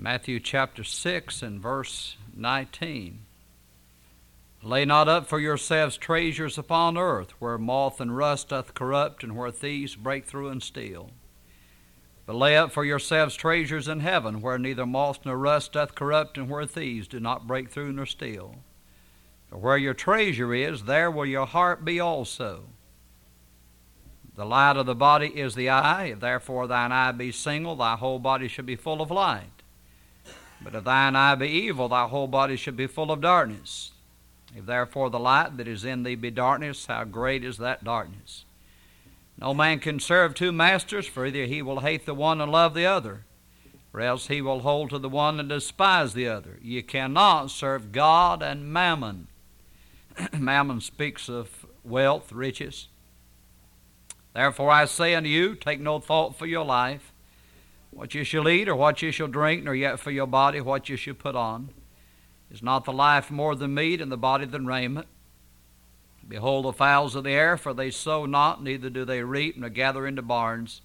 Matthew chapter 6 and verse 19. Lay not up for yourselves treasures upon earth, where moth and rust doth corrupt, and where thieves break through and steal. But lay up for yourselves treasures in heaven, where neither moth nor rust doth corrupt, and where thieves do not break through nor steal. For where your treasure is, there will your heart be also. The light of the body is the eye. If therefore thine eye be single, thy whole body should be full of light. But if thine eye be evil, thy whole body should be full of darkness. If therefore the light that is in thee be darkness, how great is that darkness? No man can serve two masters, for either he will hate the one and love the other, or else he will hold to the one and despise the other. You cannot serve God and mammon. mammon speaks of wealth, riches. Therefore I say unto you, take no thought for your life, what you shall eat or what you shall drink, nor yet for your body what you shall put on. Is not the life more than meat, and the body than raiment? Behold the fowls of the air, for they sow not, neither do they reap, nor gather into barns.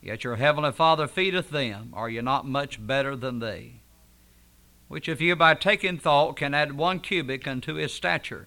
Yet your heavenly Father feedeth them. Are you not much better than they? Which of you, by taking thought, can add one cubit unto his stature?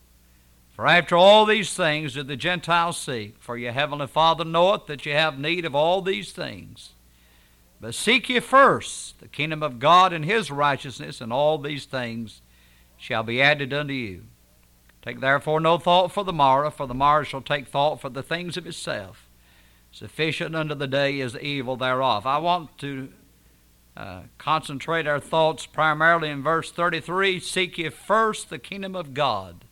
For after all these things do the Gentiles seek, for your heavenly Father knoweth that ye have need of all these things. But seek ye first the kingdom of God and his righteousness, and all these things shall be added unto you. Take therefore no thought for the morrow, for the morrow shall take thought for the things of itself. Sufficient unto the day is the evil thereof. I want to uh, concentrate our thoughts primarily in verse 33 Seek ye first the kingdom of God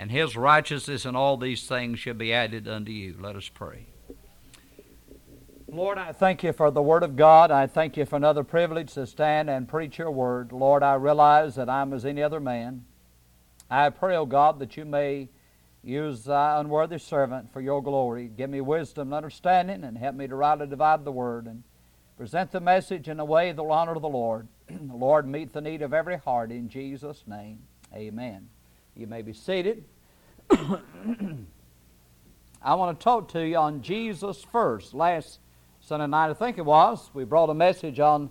and his righteousness, and all these things shall be added unto you. Let us pray. Lord, I thank you for the Word of God. I thank you for another privilege to stand and preach your Word. Lord, I realize that I'm as any other man. I pray, O oh God, that you may use thy unworthy servant for your glory. Give me wisdom and understanding, and help me to rightly divide the Word and present the message in a way that will honor the Lord. Lord, meet the need of every heart in Jesus' name. Amen. You may be seated. I want to talk to you on Jesus first. Last Sunday night, I think it was, we brought a message on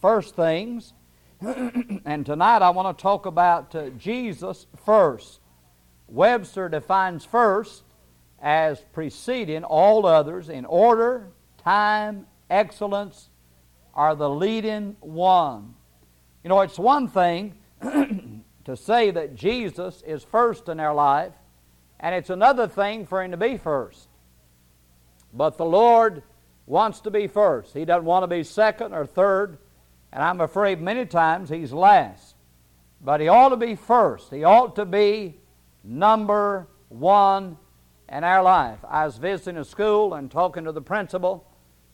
first things. and tonight I want to talk about uh, Jesus first. Webster defines first as preceding all others in order, time, excellence, are the leading one. You know, it's one thing to say that Jesus is first in our life, and it's another thing for Him to be first. But the Lord wants to be first. He doesn't want to be second or third, and I'm afraid many times he's last. But he ought to be first. He ought to be number one in our life. I was visiting a school and talking to the principal,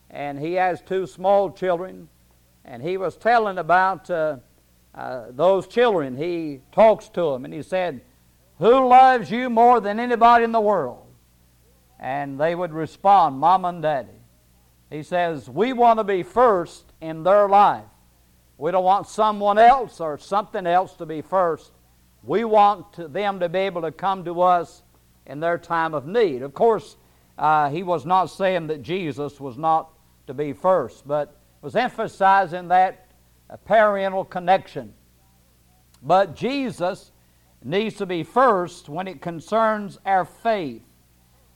and he has two small children, and he was telling about uh, uh, those children. He talks to them, and he said, Who loves you more than anybody in the world? And they would respond, Mom and Daddy. He says, We want to be first in their life. We don't want someone else or something else to be first. We want to, them to be able to come to us in their time of need. Of course, uh, he was not saying that Jesus was not to be first, but was emphasizing that parental connection. But Jesus needs to be first when it concerns our faith.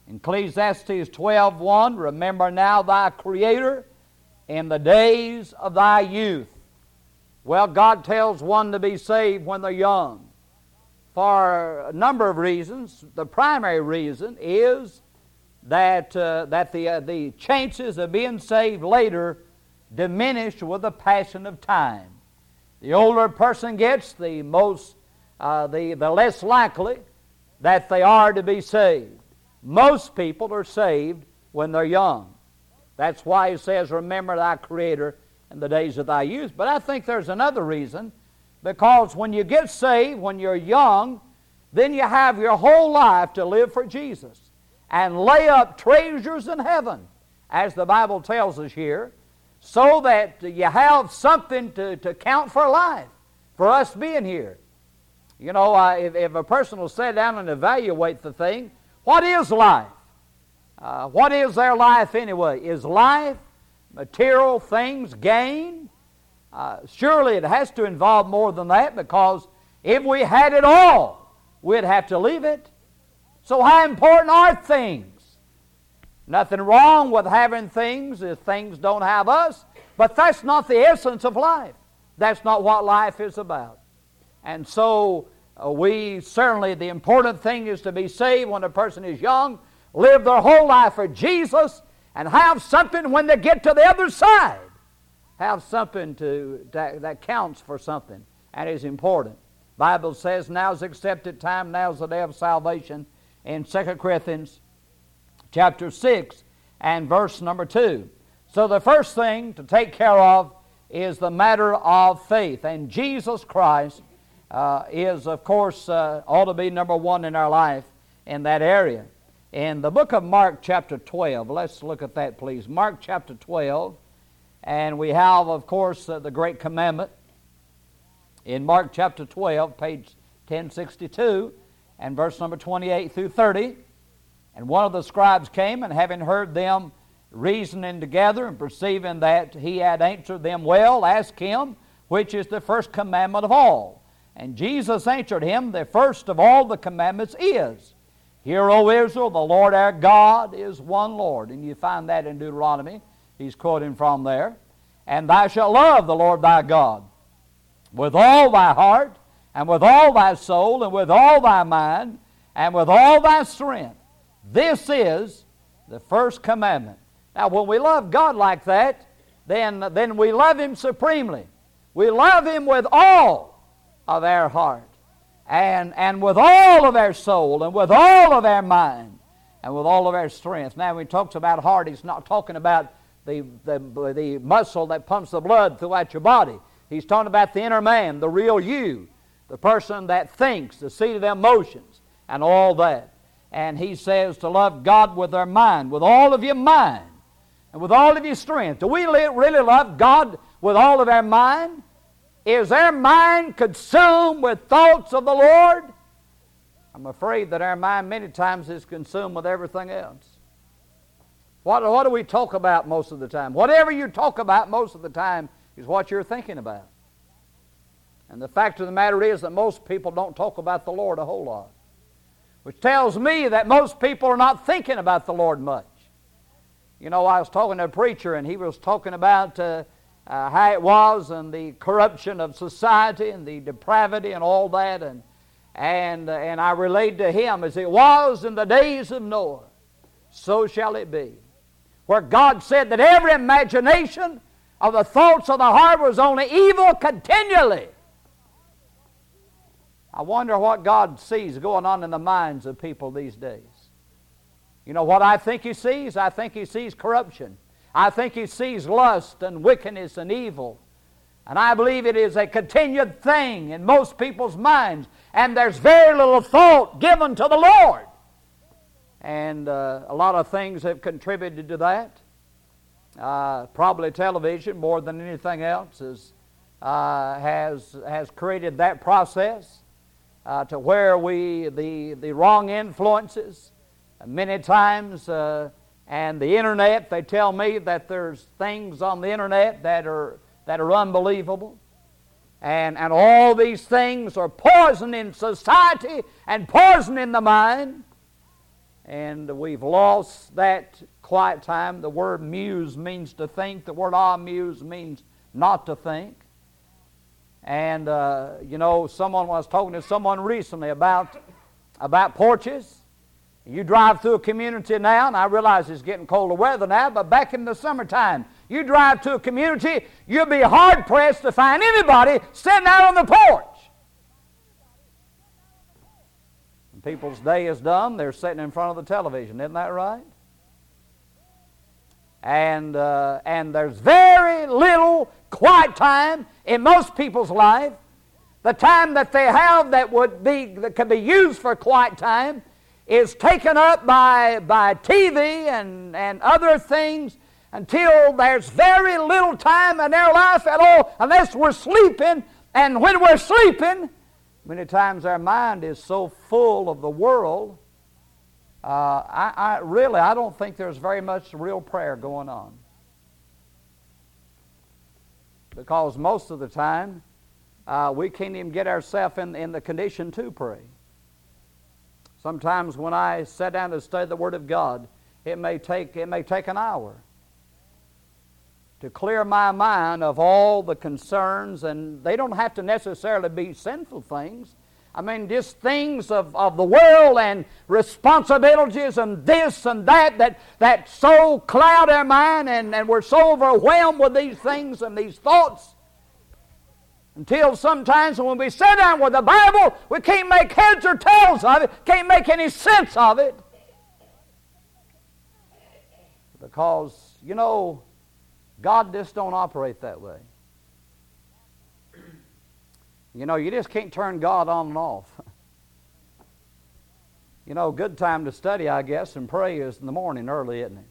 Ecclesiastes 12:1, remember now thy creator in the days of thy youth. Well, God tells one to be saved when they're young. For a number of reasons. The primary reason is that, uh, that the, uh, the chances of being saved later diminish with the passing of time. The older a person gets, the, most, uh, the, the less likely that they are to be saved. Most people are saved when they're young. That's why he says, Remember thy Creator in the days of thy youth. But I think there's another reason because when you get saved, when you're young, then you have your whole life to live for Jesus and lay up treasures in heaven, as the Bible tells us here, so that you have something to, to count for life, for us being here. You know, uh, if, if a person will sit down and evaluate the thing, what is life? Uh, what is their life anyway? Is life material things gain? Uh, surely it has to involve more than that because if we had it all, we'd have to leave it. So, how important are things? Nothing wrong with having things if things don't have us, but that's not the essence of life. That's not what life is about. And so, uh, we certainly, the important thing is to be saved when a person is young, live their whole life for Jesus, and have something when they get to the other side. Have something to, that, that counts for something and is important. Bible says now's accepted time, now's the day of salvation in 2 Corinthians chapter 6 and verse number 2. So the first thing to take care of is the matter of faith. And Jesus Christ uh, is, of course, uh, ought to be number one in our life in that area. In the book of Mark, chapter 12, let's look at that, please. Mark, chapter 12, and we have, of course, uh, the great commandment in Mark, chapter 12, page 1062, and verse number 28 through 30. And one of the scribes came, and having heard them reasoning together, and perceiving that he had answered them well, asked him, Which is the first commandment of all? And Jesus answered him, The first of all the commandments is, Hear, O Israel, the Lord our God is one Lord. And you find that in Deuteronomy. He's quoting from there. And thou shalt love the Lord thy God with all thy heart, and with all thy soul, and with all thy mind, and with all thy strength. This is the first commandment. Now, when we love God like that, then, then we love Him supremely. We love Him with all of our heart and, and with all of our soul and with all of our mind and with all of our strength. Now, when he talks about heart, he's not talking about the, the, the muscle that pumps the blood throughout your body. He's talking about the inner man, the real you, the person that thinks, the seat of emotions, and all that. And he says to love God with our mind, with all of your mind, and with all of your strength. Do we really love God with all of our mind? Is our mind consumed with thoughts of the Lord? I'm afraid that our mind many times is consumed with everything else. What, what do we talk about most of the time? Whatever you talk about most of the time is what you're thinking about. And the fact of the matter is that most people don't talk about the Lord a whole lot, which tells me that most people are not thinking about the Lord much. You know, I was talking to a preacher, and he was talking about uh, uh, how it was and the corruption of society and the depravity and all that. And, and, uh, and I relayed to him, as it was in the days of Noah, so shall it be. Where God said that every imagination of the thoughts of the heart was only evil continually. I wonder what God sees going on in the minds of people these days. You know what I think He sees? I think He sees corruption. I think he sees lust and wickedness and evil. And I believe it is a continued thing in most people's minds. And there's very little thought given to the Lord. And uh, a lot of things have contributed to that. Uh, probably television, more than anything else, is, uh, has, has created that process uh, to where we, the, the wrong influences, many times uh, and the internet, they tell me that there's things on the internet that are, that are unbelievable. And, and all these things are poison in society and poison in the mind. And we've lost that quiet time. The word muse means to think. The word amuse means not to think. And, uh, you know, someone was talking to someone recently about, about porches. You drive through a community now, and I realize it's getting colder weather now, but back in the summertime, you drive to a community, you'll be hard pressed to find anybody sitting out on the porch. When people's day is done, they're sitting in front of the television, isn't that right? And, uh, and there's very little quiet time in most people's life, the time that they have that would be that could be used for quiet time is taken up by, by TV and, and other things until there's very little time in their life at all unless we're sleeping. And when we're sleeping, many times our mind is so full of the world. Uh, I, I really I don't think there's very much real prayer going on because most of the time uh, we can't even get ourselves in, in the condition to pray. Sometimes when I sit down to study the Word of God, it may take, it may take an hour to clear my mind of all the concerns, and they don't have to necessarily be sinful things. I mean, just things of, of the world and responsibilities and this and that that, that so cloud our mind and, and we're so overwhelmed with these things and these thoughts until sometimes when we sit down with the Bible, we can't make heads or tails of it, can't make any sense of it. Because, you know, God just don't operate that way. You know, you just can't turn God on and off. You know, good time to study, I guess, and pray is in the morning early, isn't it?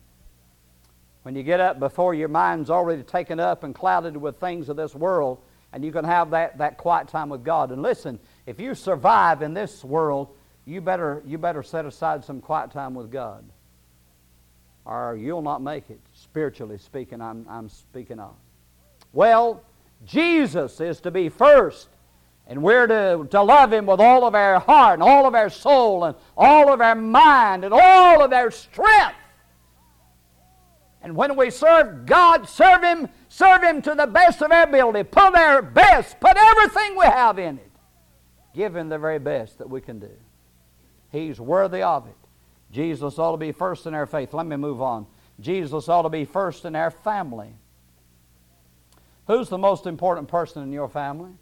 When you get up before your mind's already taken up and clouded with things of this world, and you can have that, that quiet time with God. And listen, if you survive in this world, you better, you better set aside some quiet time with God, or you'll not make it, spiritually speaking, I'm, I'm speaking of. Well, Jesus is to be first, and we're to, to love Him with all of our heart, and all of our soul, and all of our mind, and all of our strength. And when we serve God, serve Him, serve Him to the best of our ability. Put our best, put everything we have in it. Give Him the very best that we can do. He's worthy of it. Jesus ought to be first in our faith. Let me move on. Jesus ought to be first in our family. Who's the most important person in your family?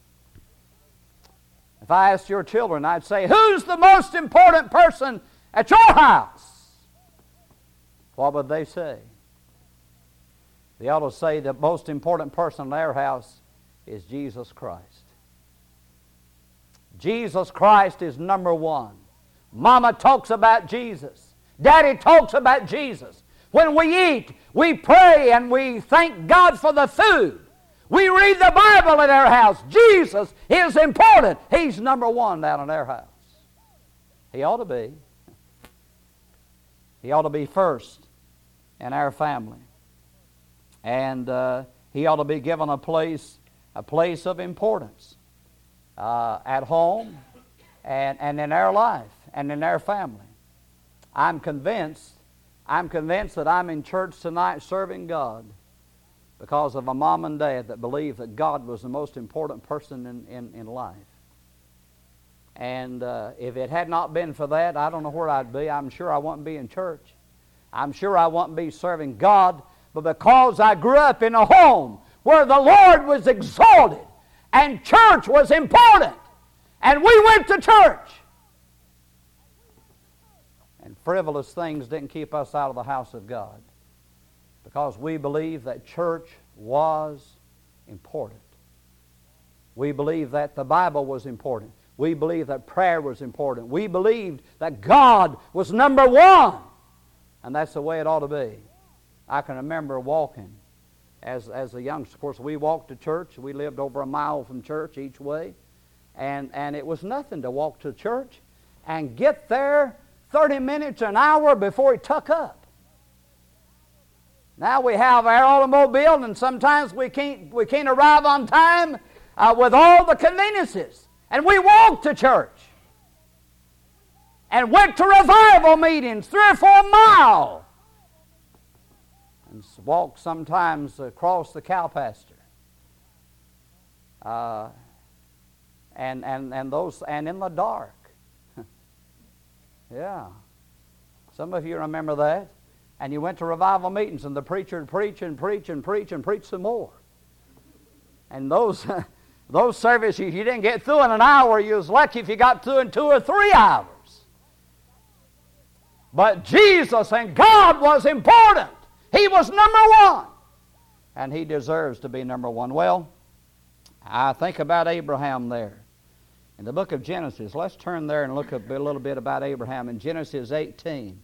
If I asked your children, I'd say, Who's the most important person at your house? What would they say? They ought to say the most important person in their house is Jesus Christ. Jesus Christ is number one. Mama talks about Jesus. Daddy talks about Jesus. When we eat, we pray and we thank God for the food. We read the Bible in our house. Jesus is important. He's number one down in our house. He ought to be. He ought to be first in our family and uh, he ought to be given a place, a place of importance uh, at home and, and in our life and in our family. I'm convinced, I'm convinced that I'm in church tonight serving God because of a mom and dad that believed that God was the most important person in, in, in life. And uh, if it had not been for that, I don't know where I'd be. I'm sure I wouldn't be in church. I'm sure I wouldn't be serving God but because I grew up in a home where the Lord was exalted and church was important, and we went to church. And frivolous things didn't keep us out of the house of God because we believed that church was important. We believed that the Bible was important. We believed that prayer was important. We believed that God was number one. And that's the way it ought to be. I can remember walking as, as a youngster. Of course, we walked to church. We lived over a mile from church each way. And, and it was nothing to walk to church and get there 30 minutes, an hour before it tuck up. Now we have our automobile, and sometimes we can't, we can't arrive on time uh, with all the conveniences. And we walk to church and went to revival meetings three or four miles and walk sometimes across the cow pasture. Uh, and, and, and those and in the dark. yeah. Some of you remember that. And you went to revival meetings and the preacher would preach and preach and preach and preach some more. And those those services you didn't get through in an hour, you was lucky if you got through in two or three hours. But Jesus and God was important. He was number one. and he deserves to be number one. Well, I think about Abraham there. In the book of Genesis, let's turn there and look a, a little bit about Abraham in Genesis 18.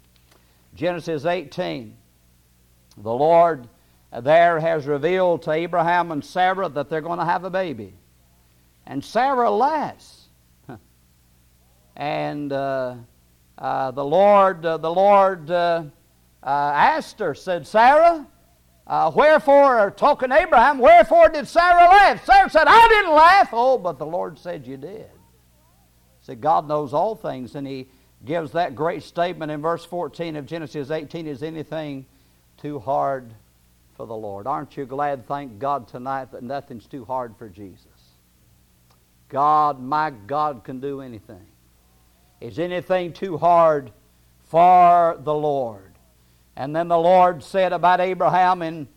Genesis 18. The Lord there has revealed to Abraham and Sarah that they're going to have a baby. And Sarah laughs. and uh, uh, the Lord, uh, the Lord uh, uh, asked her, said, Sarah, uh, wherefore, talking to Abraham, wherefore did Sarah laugh? Sarah said, I didn't laugh. Oh, but the Lord said you did. See, God knows all things, and He gives that great statement in verse 14 of Genesis 18 Is anything too hard for the Lord? Aren't you glad, thank God, tonight that nothing's too hard for Jesus? God, my God, can do anything. Is anything too hard for the Lord? And then the Lord said about Abraham in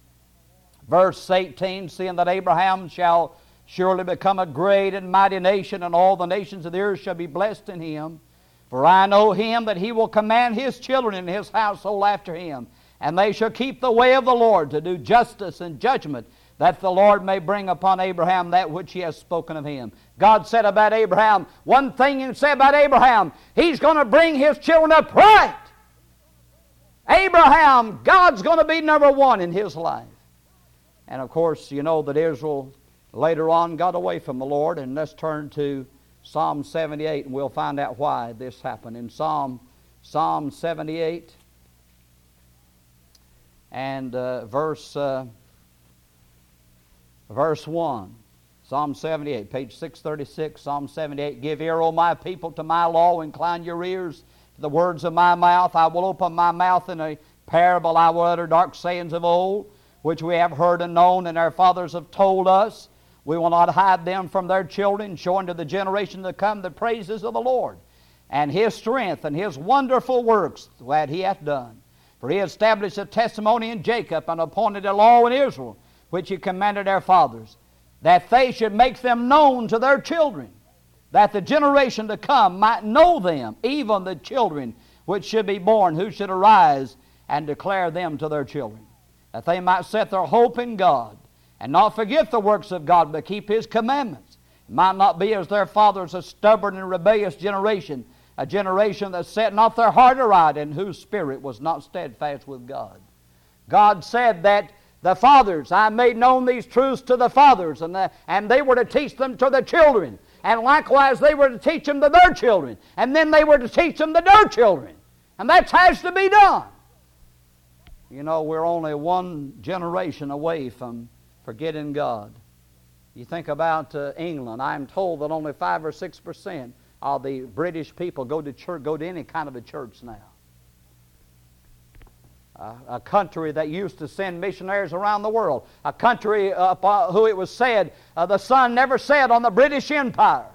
verse 18, seeing that Abraham shall surely become a great and mighty nation, and all the nations of the earth shall be blessed in him. For I know him that he will command his children and his household after him, and they shall keep the way of the Lord to do justice and judgment, that the Lord may bring upon Abraham that which he has spoken of him. God said about Abraham, one thing he said about Abraham, he's going to bring his children up right. Abraham, God's going to be number one in his life. And of course, you know that Israel later on got away from the Lord. And let's turn to Psalm 78 and we'll find out why this happened. In Psalm, Psalm 78 and uh, verse, uh, verse 1. Psalm 78, page 636, Psalm 78. Give ear, O my people, to my law, incline your ears to the words of my mouth. I will open my mouth in a parable, I will utter dark sayings of old, which we have heard and known, and our fathers have told us. We will not hide them from their children, showing to the generation to come the praises of the Lord, and his strength, and his wonderful works that he hath done. For he established a testimony in Jacob, and appointed a law in Israel, which he commanded our fathers, that they should make them known to their children, that the generation to come might know them, even the children which should be born, who should arise and declare them to their children, that they might set their hope in God and not forget the works of God, but keep His commandments. It might not be as their fathers, a stubborn and rebellious generation, a generation that set not their heart aright, and whose spirit was not steadfast with God. God said that the fathers, I made known these truths to the fathers, and, the, and they were to teach them to the children. And likewise, they were to teach them to their children. And then they were to teach them to their children. And that has to be done. You know, we're only one generation away from forgetting God. You think about uh, England. I'm told that only five or six percent of the British people go to church, go to any kind of a church now. Uh, a country that used to send missionaries around the world. A country uh, who it was said uh, the sun never set on the British Empire.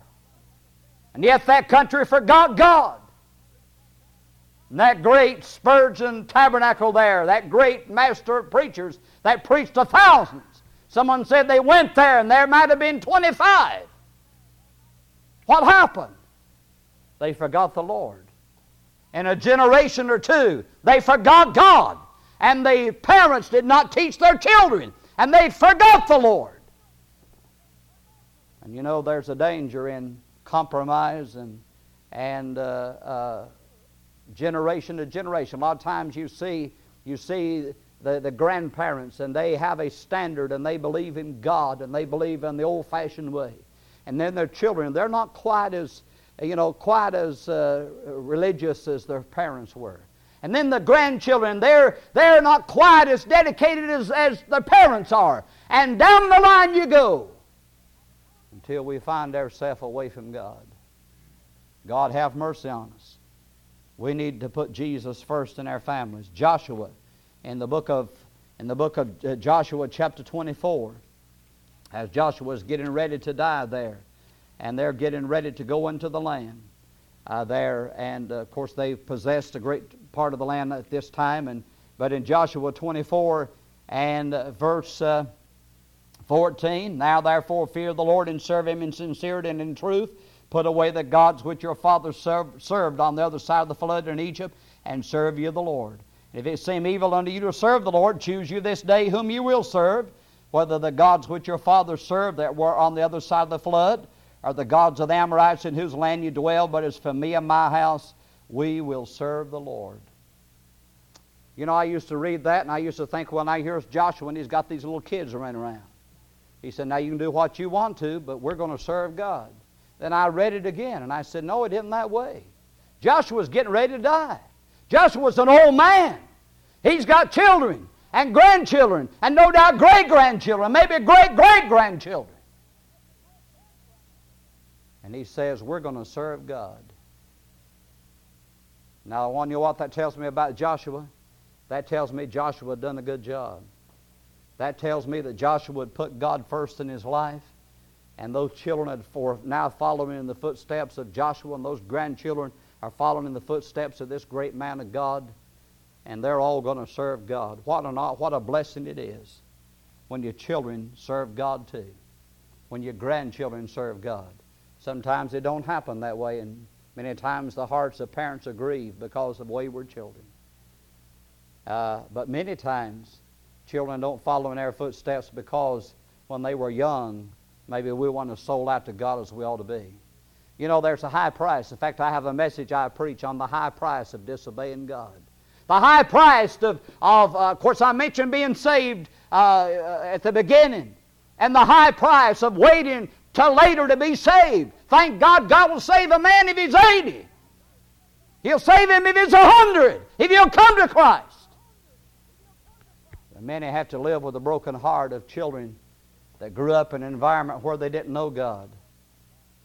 And yet that country forgot God. And that great Spurgeon tabernacle there, that great master of preachers that preached to thousands, Someone said they went there and there might have been 25. What happened? They forgot the Lord. In a generation or two, they forgot God. And the parents did not teach their children. And they forgot the Lord. And you know, there's a danger in compromise and, and uh, uh, generation to generation. A lot of times you see, you see the, the grandparents, and they have a standard, and they believe in God, and they believe in the old-fashioned way. And then their children, they're not quite as, you know, quite as uh, religious as their parents were. And then the grandchildren, they're, they're not quite as dedicated as, as their parents are. And down the line you go until we find ourselves away from God. God have mercy on us. We need to put Jesus first in our families. Joshua in the book of in the book of uh, Joshua chapter 24 as Joshua is getting ready to die there and they're getting ready to go into the land uh, there and uh, of course they've possessed a great part of the land at this time and but in Joshua 24 and uh, verse uh, 14 now therefore fear the Lord and serve him in sincerity and in truth. Put away the gods which your fathers served, served on the other side of the flood in Egypt and serve you the Lord if it seem evil unto you to serve the Lord, choose you this day whom you will serve, whether the gods which your fathers served that were on the other side of the flood, or the gods of the Amorites in whose land you dwell, but as for me and my house, we will serve the Lord. You know, I used to read that, and I used to think, well, now here's Joshua, and he's got these little kids running around. He said, now you can do what you want to, but we're going to serve God. Then I read it again, and I said, no, it isn't that way. Joshua's getting ready to die. Joshua's an old man. He's got children and grandchildren, and no doubt great grandchildren, maybe great great grandchildren. And he says, We're going to serve God. Now, I want you what that tells me about Joshua? That tells me Joshua had done a good job. That tells me that Joshua would put God first in his life. And those children are for now following in the footsteps of Joshua, and those grandchildren are following in the footsteps of this great man of God. And they're all going to serve God. What, an, what a blessing it is when your children serve God too, when your grandchildren serve God. Sometimes it don't happen that way, and many times the hearts of parents are grieved because of wayward children. Uh, but many times, children don't follow in their footsteps because when they were young, maybe we weren't as sold out to God as we ought to be. You know, there's a high price. In fact, I have a message I preach on the high price of disobeying God. The high price of, of, uh, of course, I mentioned being saved uh, at the beginning, and the high price of waiting till later to be saved. Thank God, God will save a man if he's 80. He'll save him if he's 100, if he'll come to Christ. Many have to live with a broken heart of children that grew up in an environment where they didn't know God.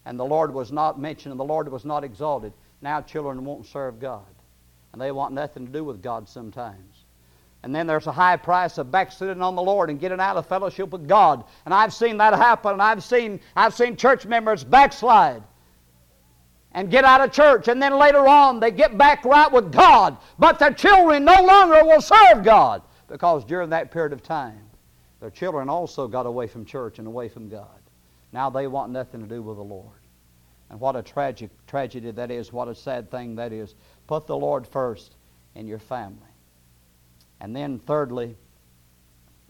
And the Lord was not mentioned and the Lord was not exalted. Now children won't serve God. And they want nothing to do with God sometimes. And then there's a high price of backsliding on the Lord and getting out of fellowship with God. And I've seen that happen, and I've seen, I've seen church members backslide and get out of church, and then later on they get back right with God. But their children no longer will serve God because during that period of time, their children also got away from church and away from God. Now they want nothing to do with the Lord. And what a tragic tragedy that is, what a sad thing that is. Put the Lord first in your family. And then, thirdly,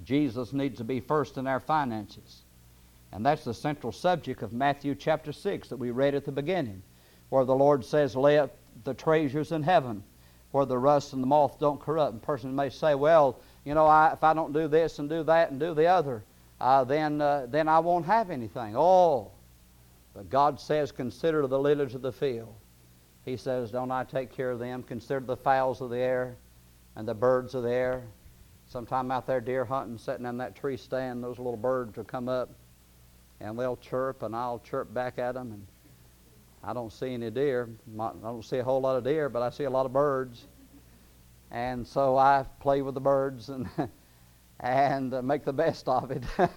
Jesus needs to be first in our finances. And that's the central subject of Matthew chapter 6 that we read at the beginning, where the Lord says, Lay up the treasures in heaven, where the rust and the moth don't corrupt. And a person may say, Well, you know, I, if I don't do this and do that and do the other, uh, then, uh, then I won't have anything. Oh, but God says, consider the lilies of the field. He says, don't I take care of them? Consider the fowls of the air and the birds of the air. Sometime out there deer hunting, sitting in that tree stand, those little birds will come up and they'll chirp, and I'll chirp back at them. And I don't see any deer. I don't see a whole lot of deer, but I see a lot of birds. And so I play with the birds and and uh, make the best of it.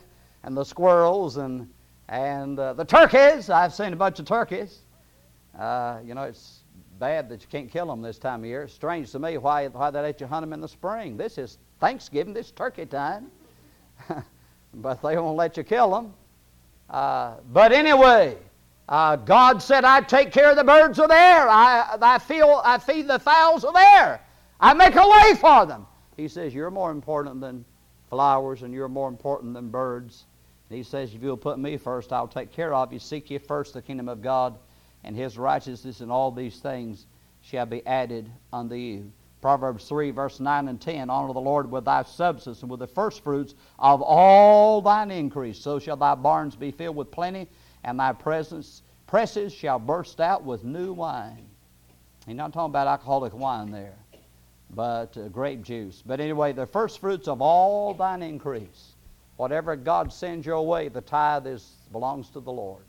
and the squirrels and and uh, the turkeys. I've seen a bunch of turkeys. Uh, you know, it's bad that you can't kill them this time of year. It's strange to me why why they let you hunt them in the spring. This is Thanksgiving. This turkey time. but they won't let you kill them. Uh, but anyway, uh, God said, "I take care of the birds of the air. I I feel I feed the fowls of the air." I make a way for them. He says, You're more important than flowers and you're more important than birds. And he says, If you'll put me first, I'll take care of you. Seek ye first the kingdom of God and his righteousness, and all these things shall be added unto you. Proverbs 3, verse 9 and 10 Honor the Lord with thy substance and with the firstfruits of all thine increase. So shall thy barns be filled with plenty, and thy presence, presses shall burst out with new wine. He's not talking about alcoholic wine there but uh, grape juice. But anyway, the first fruits of all thine increase. Whatever God sends your way, the tithe is belongs to the Lord.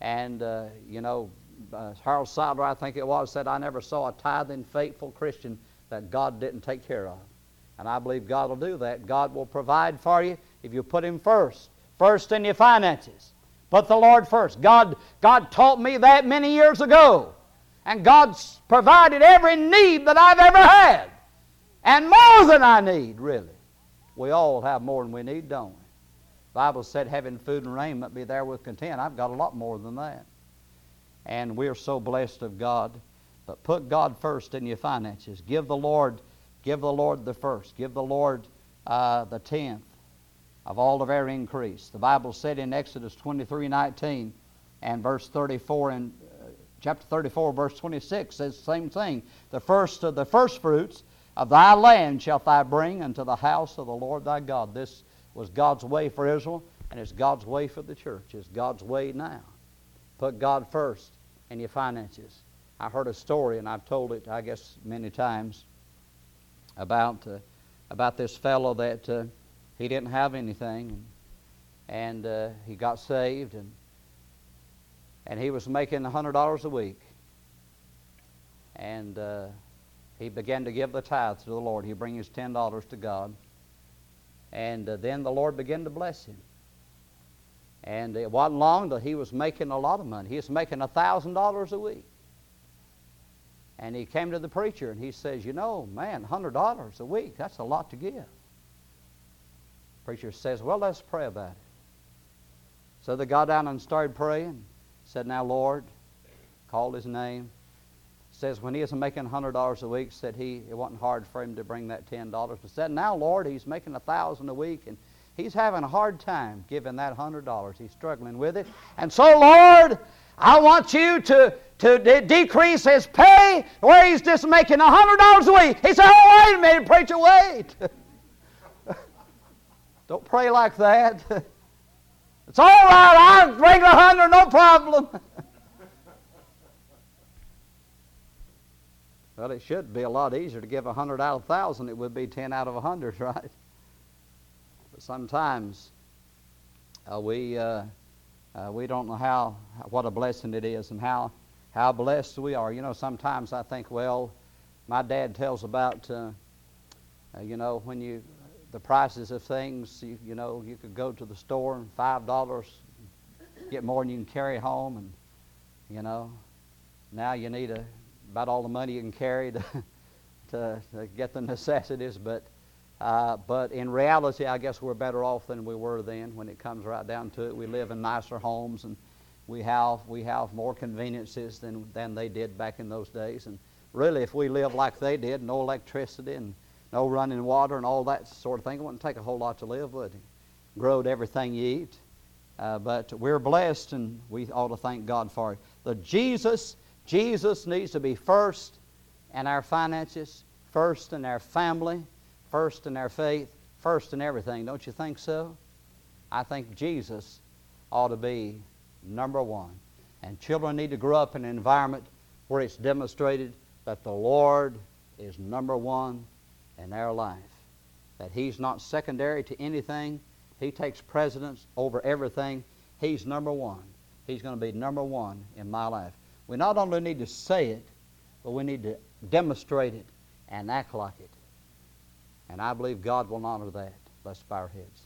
And uh, you know, uh, Harold Sightler, I think it was, said, "I never saw a tithing, faithful Christian that God didn't take care of." And I believe God will do that. God will provide for you if you put Him first, first in your finances. Put the Lord first. God, God taught me that many years ago. And God's provided every need that I've ever had. And more than I need, really. We all have more than we need, don't we? The Bible said, having food and raiment, be there with content. I've got a lot more than that. And we're so blessed of God. But put God first in your finances. Give the Lord, give the Lord the first. Give the Lord uh, the tenth. of all of our increase. The Bible said in Exodus 23 19 and verse 34 and chapter 34, verse 26 says the same thing. The first of the first fruits of thy land shalt thou bring unto the house of the Lord thy God. This was God's way for Israel, and it's God's way for the church. It's God's way now. Put God first in your finances. I heard a story, and I've told it, I guess, many times about uh, about this fellow that uh, he didn't have anything, and, uh, he got saved, and and he was making a hundred dollars a week, and uh, he began to give the tithes to the Lord. He'd bring his ten dollars to God, and uh, then the Lord began to bless him. And it wasn't long that he was making a lot of money. He was making a thousand dollars a week. And he came to the preacher and he says, You know, man, $100 a week, that's a lot to give. Preacher says, Well, let's pray about it. So they got down and started praying. Said, Now, Lord, called his name. Says when he was making $100 a week, said he it wasn't hard for him to bring that $10. But said, Now, Lord, he's making a 1000 a week and he's having a hard time giving that $100. He's struggling with it. And so, Lord, I want you to, to de- decrease his pay where he's just making $100 a week. He said, Oh, wait a minute, preacher, wait. Don't pray like that. it's all right, I'll bring a hundred, no problem. well, it should be a lot easier to give a hundred out of a thousand. It would be ten out of a hundred, right? But sometimes uh, we uh, uh, we don't know how what a blessing it is and how how blessed we are. You know, sometimes I think, well, my dad tells about, uh, uh, you know, when you the prices of things. You, you know, you could go to the store and five dollars get more than you can carry home, and you know, now you need a, about all the money you can carry to to, to get the necessities, but. Uh, but in reality, I guess we're better off than we were then. When it comes right down to it, we live in nicer homes and we have we have more conveniences than than they did back in those days. And really, if we live like they did, no electricity and no running water and all that sort of thing, it wouldn't take a whole lot to live, would it? Everything you eat. Uh, but we're blessed, and we ought to thank God for it. The Jesus, Jesus needs to be first in our finances, first in our family, first in our faith, first in everything. Don't you think so? I think Jesus ought to be number one. And children need to grow up in an environment where it's demonstrated that the Lord is number one in our life. That He's not secondary to anything, He takes precedence over everything. He's number one. He's going to be number one in my life. We not only need to say it, but we need to demonstrate it and act like it. And I believe God will honor that. Let's bow our heads.